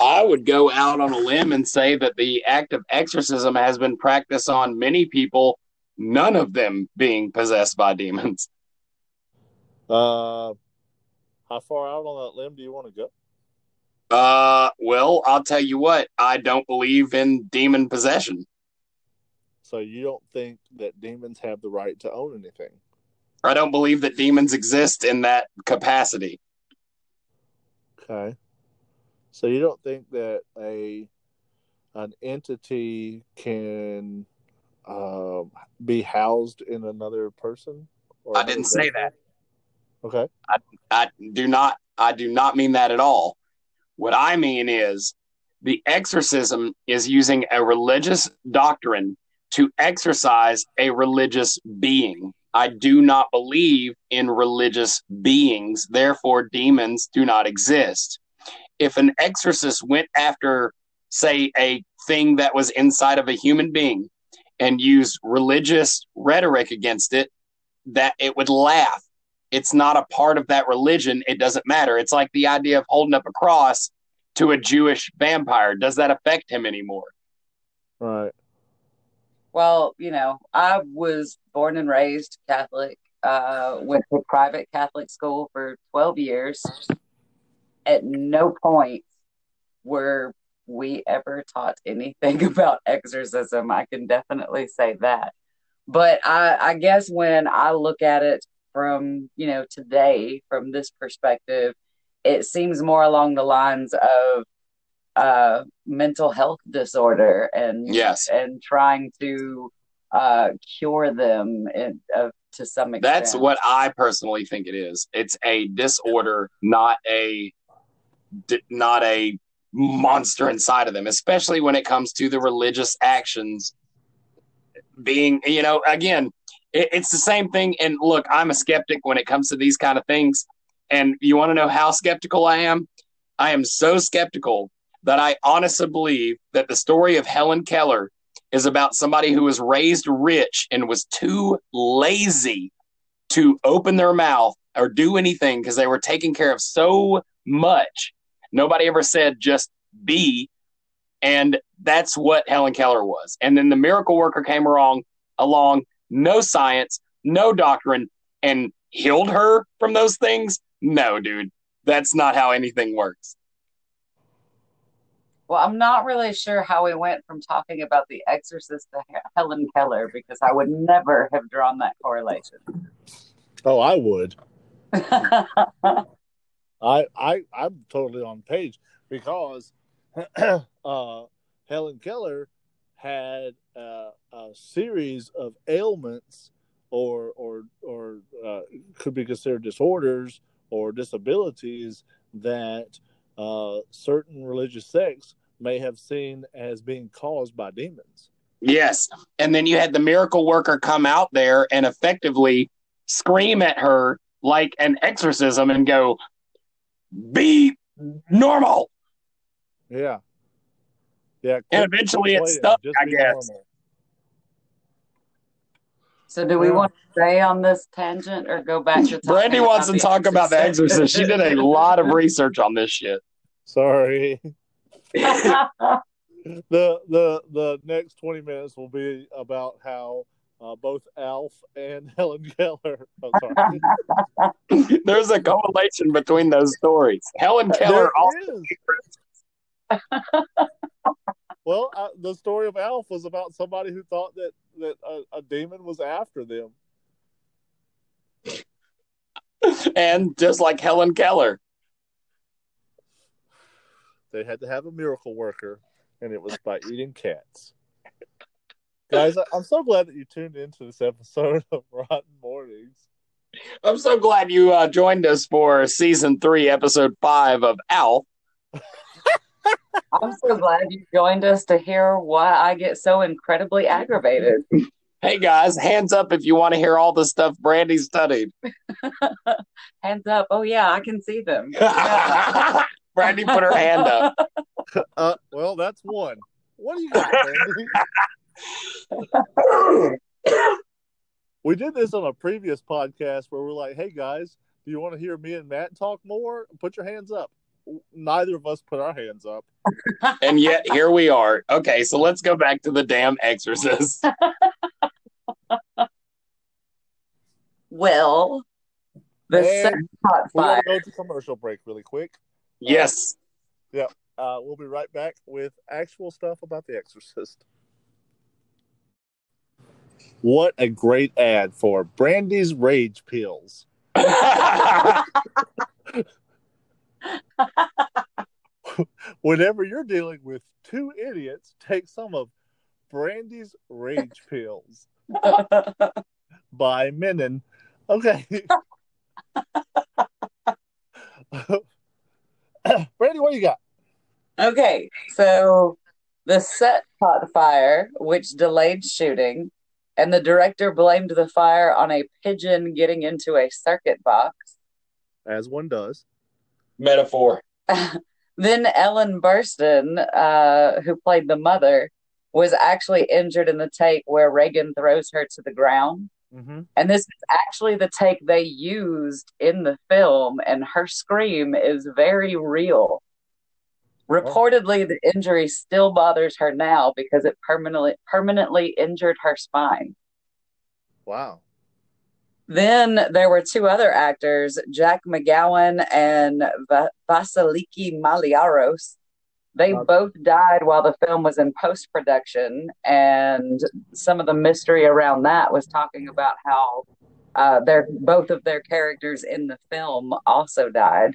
i would go out on a limb and say that the act of exorcism has been practiced on many people none of them being possessed by demons Uh, how far out on that limb do you want to go? Uh, well, I'll tell you what. I don't believe in demon possession. So you don't think that demons have the right to own anything? I don't believe that demons exist in that capacity. Okay. So you don't think that a an entity can um, be housed in another person? Or I didn't say that. Okay. I, I do not I do not mean that at all. What I mean is the exorcism is using a religious doctrine to exorcise a religious being. I do not believe in religious beings, therefore demons do not exist. If an exorcist went after say a thing that was inside of a human being and used religious rhetoric against it, that it would laugh it's not a part of that religion, it doesn't matter. It's like the idea of holding up a cross to a Jewish vampire. Does that affect him anymore? Right. Well, you know, I was born and raised Catholic, uh, went to private Catholic school for 12 years. At no point were we ever taught anything about exorcism. I can definitely say that. But I, I guess when I look at it from, you know, today, from this perspective, it seems more along the lines of uh, mental health disorder and Yes. and trying to uh, cure them in, uh, to some extent. That's what I personally think it is. It's a disorder, not a not a monster inside of them, especially when it comes to the religious actions being, you know, again, it, it's the same thing. And look, I'm a skeptic when it comes to these kind of things. And you want to know how skeptical I am? I am so skeptical that I honestly believe that the story of Helen Keller is about somebody who was raised rich and was too lazy to open their mouth or do anything because they were taken care of so much. Nobody ever said just be. And that's what Helen Keller was. And then the miracle worker came along, along, no science, no doctrine, and healed her from those things. No, dude, that's not how anything works. Well, I'm not really sure how we went from talking about The Exorcist to Helen Keller because I would never have drawn that correlation. Oh, I would. I I I'm totally on page because uh, Helen Keller had uh, a series of ailments or or or uh, could be considered disorders or disabilities that uh, certain religious sects may have seen as being caused by demons. Yes. And then you had the miracle worker come out there and effectively scream at her like an exorcism and go, be normal. Yeah, yeah. And eventually it quit stuck, I guess. normal. so, do we Yeah. want to stay on this tangent or go back to talking Brandy wants to about talk about the exorcist. She did a lot of research on this shit. Sorry. the the the next 20 minutes will be about how uh, both Alf and Helen Keller. I'm sorry. There's a correlation between those stories. Helen Keller also well, uh, the story of Alf was about somebody who thought that that a, a demon was after them. and just like Helen Keller. They had to have a miracle worker, and it was by eating cats. Guys, I- I'm so glad that you tuned into this episode of Rotten Mornings. I'm so glad you uh, joined us for season three, episode five of Alf. I'm so glad you joined us to hear why I get so incredibly aggravated. Hey guys, hands up if you want to hear all the stuff Brandy studied. Hands up. Oh, yeah, I can see them. Yeah. Brandy put her hand up. Uh, well, that's one. What do you got, Randy? we did this on a previous podcast where we're like, "Hey guys, do you want to hear me and Matt talk more? Put your hands up." Neither of us put our hands up. And yet here we are. Okay, so let's go back to the damn exorcist. Well, The And set caught We're fire. gonna go to commercial break really quick. Yes. Uh, we'll be right back with actual stuff about The Exorcist. What a great ad for Brandy's Rage Pills. Whenever you're dealing with two idiots, take some of Brandy's Rage Pills by Menon. Okay. Brandy, what you got? Okay, so the set caught fire, which delayed shooting, and the director blamed the fire on a pigeon getting into a circuit box. As one does. Metaphor. Then Ellen Burstyn, uh, who played the mother, was actually injured in the take where Regan throws her to the ground. Mm-hmm. And this is actually the take they used in the film, and her scream is very real. Reportedly, the injury still bothers her now because it permanently permanently injured her spine. Wow. Then there were two other actors, Jack McGowan and Va- Vasiliki Maliaros. They Okay. both died while the film was in post production, and some of the mystery around that was talking about how uh, their both of their characters in the film also died.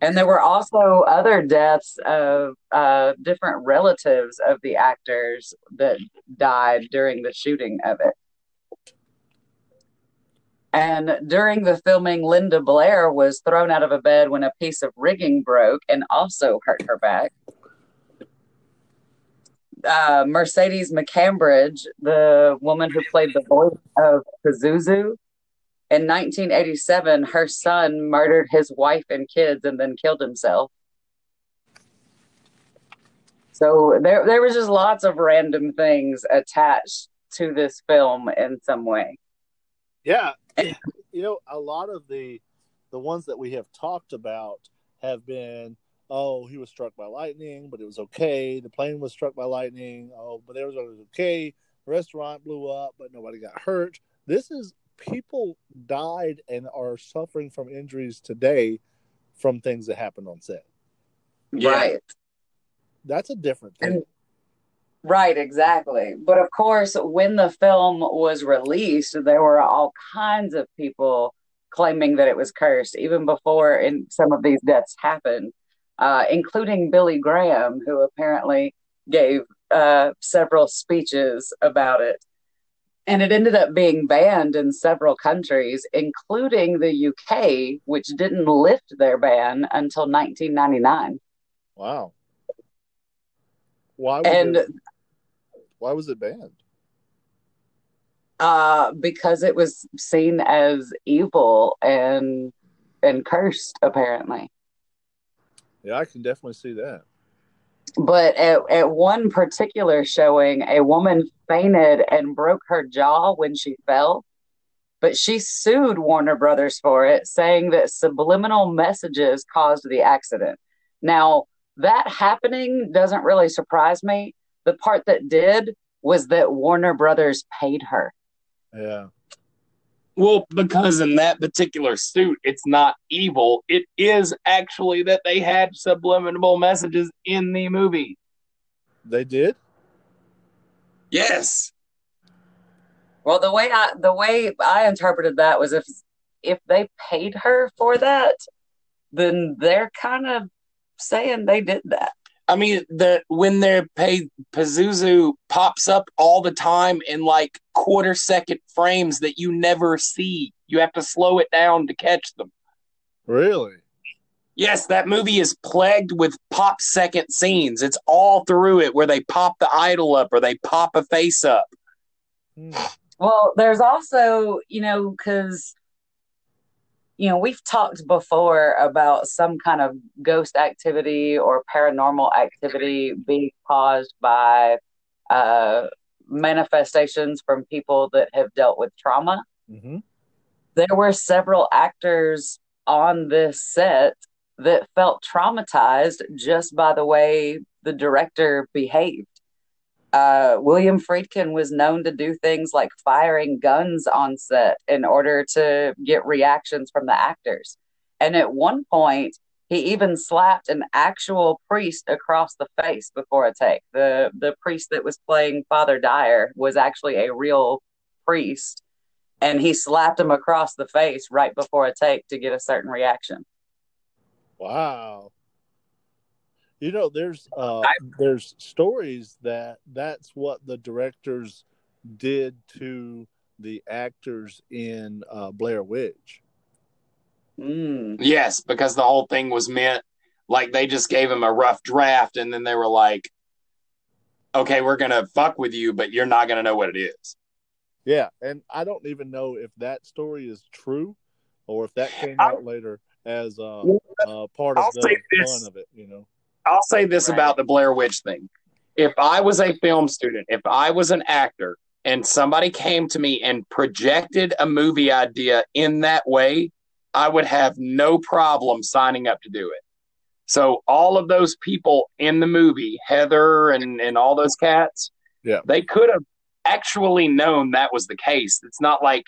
And there were also other deaths of uh, different relatives of the actors that died during the shooting of it. And during the filming, Linda Blair was thrown out of a bed when a piece of rigging broke and also hurt her back. Uh, Mercedes McCambridge, the woman who played the voice of Pazuzu, in 1987, her son murdered his wife and kids and then killed himself. So there, there was just lots of random things attached to this film in some way. Yeah, you know, a lot of the the ones that we have talked about have been, oh, he was struck by lightning, but it was okay. The plane was struck by lightning, oh, but it was, it was okay. The restaurant blew up, but nobody got hurt. This is people died and are suffering from injuries today from things that happened on set. Yeah. Right. That's a different thing. And- Right, exactly. But of course, when the film was released, there were all kinds of people claiming that it was cursed, even before in some of these deaths happened, uh, including Billy Graham, who apparently gave uh, several speeches about it. And it ended up being banned in several countries, including the UK, which didn't lift their ban until 1999. Wow. Why And it, why was it banned? uh, because it was seen as evil and and cursed, apparently. Yeah, I can definitely see that. But at, at one particular showing, a woman fainted and broke her jaw when she fell. But she sued Warner Brothers for it, saying that subliminal messages caused the accident. Now, that happening doesn't really surprise me. The part that did was that Warner Brothers paid her. Yeah. Well, because in that particular suit, it's not evil. It is actually that they had subliminal messages in the movie. They did? Yes. Well, the way I the way I interpreted that was if if they paid her for that, then they're kind of saying they did that. I mean, the when they're paid, Pazuzu pops up all the time in like quarter second frames that you never see. You have to slow it down to catch them. Really? Yes, that movie is plagued with pop second scenes. It's all through it where they pop the idol up or they pop a face up. Hmm. Well, there's also, you know, because you know, we've talked before about some kind of ghost activity or paranormal activity being caused by uh, manifestations from people that have dealt with trauma. Mm-hmm. There were several actors on this set that felt traumatized just by the way the director behaved. Uh, William Friedkin was known to do things like firing guns on set in order to get reactions from the actors. And at one point, he even slapped an actual priest across the face before a take. The the priest that was playing Father Dyer was actually a real priest, and he slapped him across the face right before a take to get a certain reaction. Wow. You know, there's uh, there's stories that that's what the directors did to the actors in uh, Blair Witch. Mm. Yes, because the whole thing was meant like they just gave him a rough draft and then they were like, okay, we're going to fuck with you, but you're not going to know what it is. Yeah, and I don't even know if that story is true or if that came I'll- out later as uh, uh, part of I'll the fun of it. You know. I'll say this Right. about the Blair Witch thing. If I was a film student, if I was an actor, and somebody came to me and projected a movie idea in that way, I would have no problem signing up to do it. So all of those people in the movie, Heather and, and all those cats, Yeah. they could have actually known that was the case. It's not like,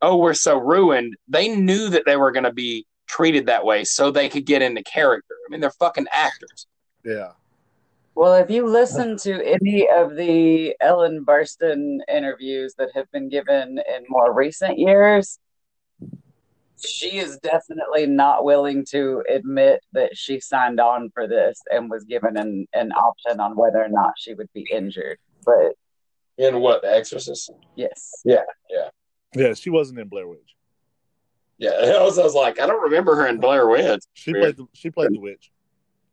oh, we're so ruined. They knew that they were going to be treated that way so they could get into character. I mean, they're fucking actors. Yeah. Well, if you listen to any of the Ellen Burstyn interviews that have been given in more recent years, she is definitely not willing to admit that she signed on for this and was given an, an option on whether or not she would be injured. But In what, The Exorcist? yes. Yeah, yeah, yeah. she wasn't in Blair Witch. Yeah, I was, I was like, I don't remember her in Blair Witch. She played the she played the witch.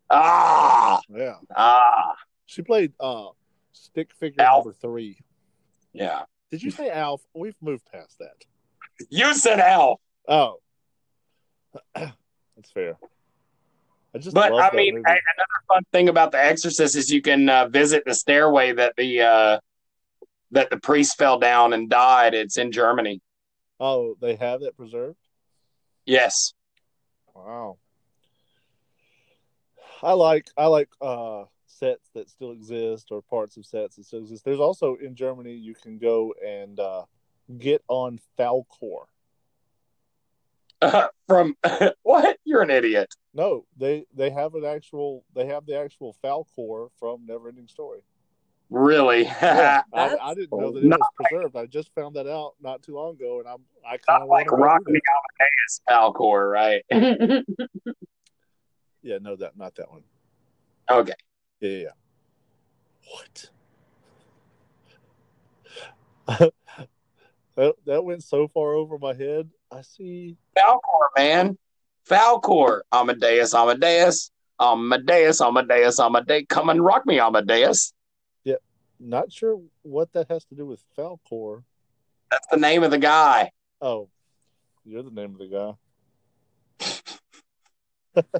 Ah, Yeah. ah, She played uh stick figure Alf. number three. yeah. Did you say Alf? We've moved past that. You said Al, Oh. That's fair. I just but I mean, a- another fun thing about The Exorcist is you can uh, visit the stairway that the uh, that the priest fell down and died. It's in Germany. Oh, they have that preserved? Yes. Wow. I like I like uh sets that still exist or parts of sets that still exist. There's also in Germany you can go and uh get on Falkor. From what? You're an idiot. No, they they have an actual they have the actual Falkor from Neverending Story. Really? Yeah, I, I didn't know that it Not was preserved. I just found that out not too long ago, and I'm I kind of like Rock Me Amadeus Falcor, right? Yeah, no, that not that one. Okay. Yeah, yeah. yeah. What? that that went so far over my head. I see. Falcor, man. Falcor. Amadeus, Amadeus. Amadeus, Amadeus, Amadeus. Come and rock me, Amadeus. Not sure what that has to do with Falkor. That's the name of the guy. Oh, you're the name of the guy.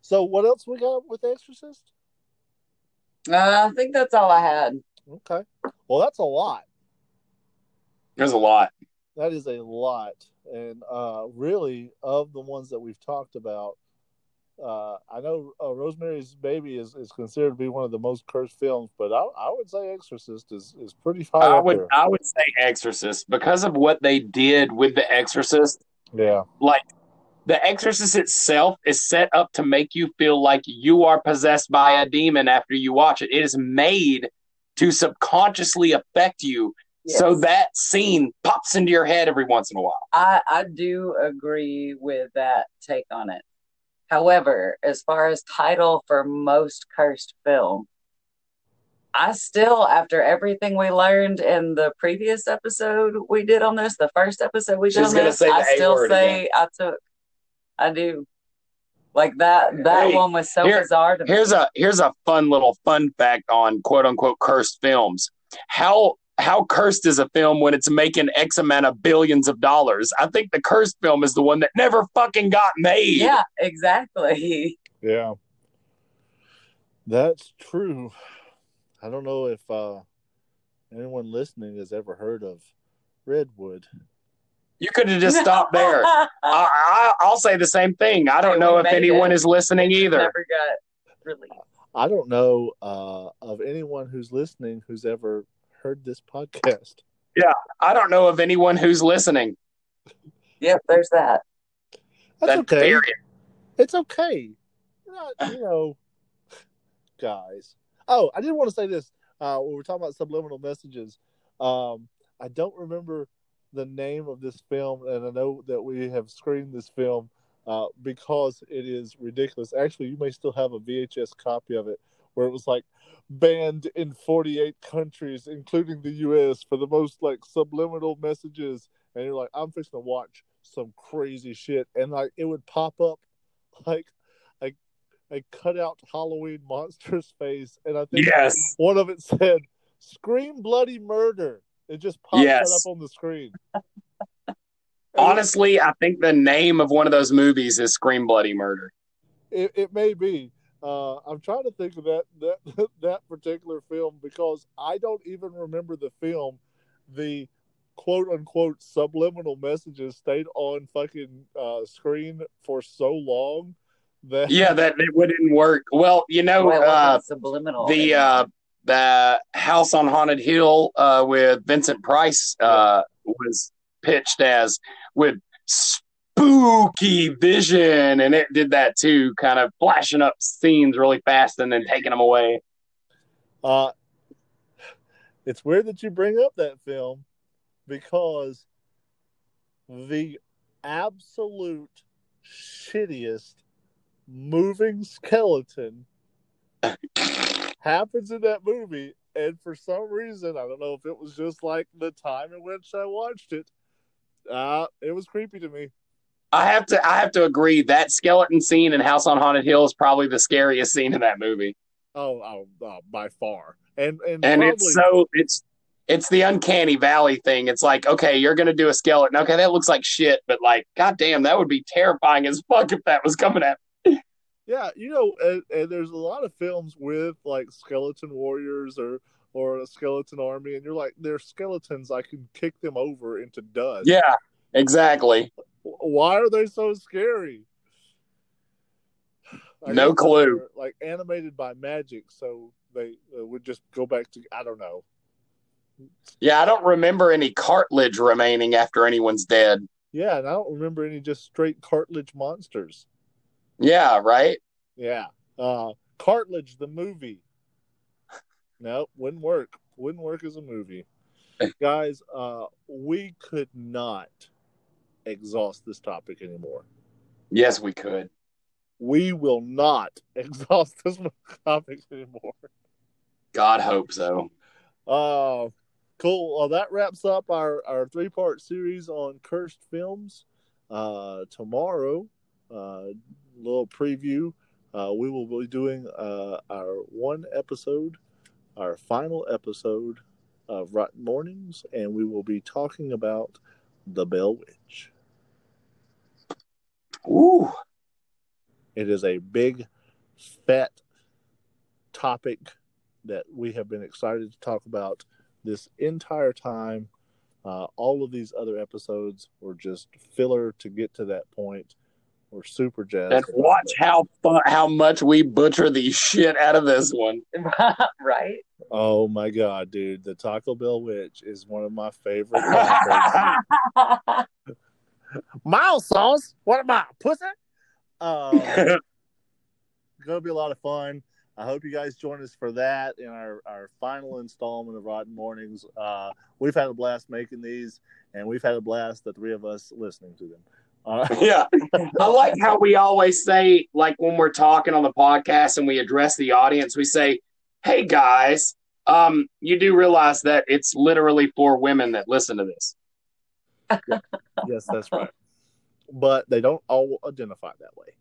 so, what else we got with Exorcist? Uh, I think that's all I had. Okay. Well, that's a lot. There's a lot. That is a lot, and uh, really, of the ones that we've talked about, uh, I know uh, Rosemary's Baby is, is considered to be one of the most cursed films, but I, I would say Exorcist is, is pretty high I up would there. I would say Exorcist because of what they did with the Exorcist. Yeah, Like the Exorcist itself is set up to make you feel like you are possessed by a demon after you watch it. It is made to subconsciously affect you so that scene pops into your head every once in a while. I, I do agree with that take on it. However, as far as title for most cursed film, I still, after everything we learned in the previous episode we did on this, the first episode we did She's on this, the still say I took. I do. Like that that Hey, one was so here- bizarre to me. Here's a here's a fun little fun fact on quote unquote cursed films. How how cursed is a film when it's making X amount of billions of dollars? I think the cursed film is the one that never fucking got made. Yeah, exactly. yeah. That's true. I don't know if uh, anyone listening has ever heard of Redwood. You could have just stopped there. I, I, I'll say the same thing. I don't Hey, know if anyone it. is listening either. Never got released. I don't know uh, of anyone who's listening who's ever heard this podcast. Yeah, I don't know of anyone who's listening. Yep, there's that. That's That okay. period. It's okay. You're not, you know, guys. Oh, I did want to say this. Uh, when we're talking about subliminal messages, um, I don't remember the name of this film, and I know that we have screened this film uh, because it is ridiculous. Actually, you may still have a VHS copy of it where it was like banned in 48 countries, including the U.S., for the most like subliminal messages, and you're like, I'm fixing to watch some crazy shit, and like it would pop up like a a cut out Halloween monster's face, and I think Yes. one of it said "Scream Bloody Murder." It just popped Yes. up on the screen. Honestly, I think the name of one of those movies is Scream Bloody Murder. it, it may be. Uh, I'm trying to think of that that that particular film because I don't even remember the film. The quote unquote subliminal messages stayed on fucking uh, screen for so long that Yeah, that it wouldn't work. Well, you know, Well, uh, subliminal. the uh, the House on Haunted Hill uh, with Vincent Price uh, was pitched as with spooky vision, and it did that too, kind of flashing up scenes really fast and then taking them away. Uh, it's weird that you bring up that film because the absolute shittiest moving skeleton happens in that movie. And for some reason, I don't know if it was just like the time in which I watched it, uh, it was creepy to me. I have to, I have to agree that skeleton scene in House on Haunted Hill is probably the scariest scene in that movie, Oh, oh, oh by far. And and, and probably, it's so it's. It's the uncanny valley thing. It's like, okay, you're gonna do a skeleton. Okay, that looks like shit, but like, goddamn, that would be terrifying as fuck if that was coming at Yeah, you know, and, and there's a lot of films with like skeleton warriors or or a skeleton army, and you're like, they're skeletons. I can kick them over into dust. Yeah, exactly. Why are they so scary? I No clue. Like animated by magic, so they uh, would just go back to I don't know. Yeah, I don't remember any cartilage remaining after anyone's dead. Yeah, and I don't remember any just straight cartilage monsters. Yeah, right? Yeah, uh, cartilage the movie. No, wouldn't work. Wouldn't work as a movie. Guys, uh, we could not exhaust this topic anymore. Yes, we could. We will not exhaust this topic anymore. God hope so. Uh, cool. Well, that wraps up our, our three part series on cursed films. Uh, tomorrow, uh, little preview. Uh, we will be doing uh, our one episode, our final episode of Rotten Mornings, and we will be talking about The Bell Witch. Ooh. It is a big, fat topic that we have been excited to talk about this entire time. Uh, all of these other episodes were just filler to get to that point. We're super jazzed. And watch it. how fu- how much we butcher the shit out of this one. right? Oh my god, dude! The Taco Bell Witch is one of my favorite tacos. Mild sauce. What am I, pussy? Um, gonna be a lot of fun. I hope you guys join us for that in our, our final installment of Rotten Mornings. Uh, we've had a blast making these, and we've had a blast, the three of us, listening to them. Uh, yeah. I like how we always say, like when we're talking on the podcast and we address the audience, we say, Hey guys, um, you do realize that it's literally for women that listen to this. Yes, that's right. But they don't all identify that way.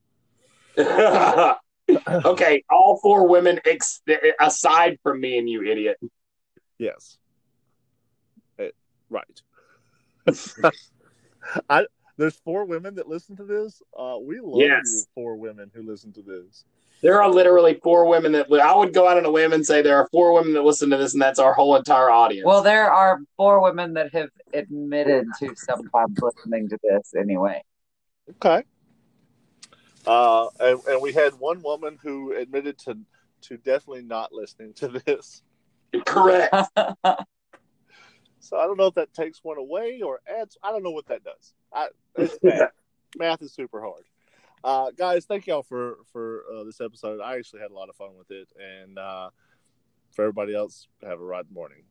okay, all four women ex- aside from me and you, idiot. Yes. Eh, right. I there's four women that listen to this. Uh, we love Yes. you, four women who listen to this. There are literally four women that I would go out on a whim and say there are four women that listen to this, and that's our whole entire audience. Well, there are four women that have admitted to sometimes listening to this anyway. Okay. Uh, and, and we had one woman who admitted to to definitely not listening to this. Correct. So I don't know if that takes one away or adds. I don't know what that does. I, it's math. math is super hard. Uh, guys, thank y'all for for uh, this episode. I actually had a lot of fun with it, and uh, for everybody else, have a rotten morning.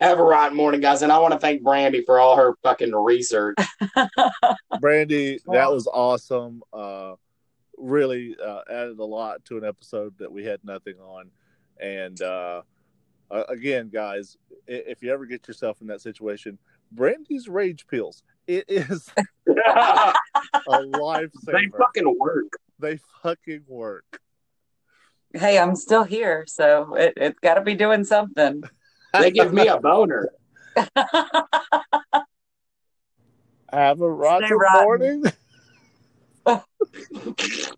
Have a rotten morning, guys, and I want to thank Brandy for all her fucking research. Brandy, that was awesome. Uh, really uh, added a lot to an episode that we had nothing on. And uh, uh, again, guys, if you ever get yourself in that situation, Brandy's rage pills. It is a lifesaver. they fucking work. they fucking work. hey, I'm still here, so it, it's got to be doing something. They give me a boner. Have a rotten rotten. morning.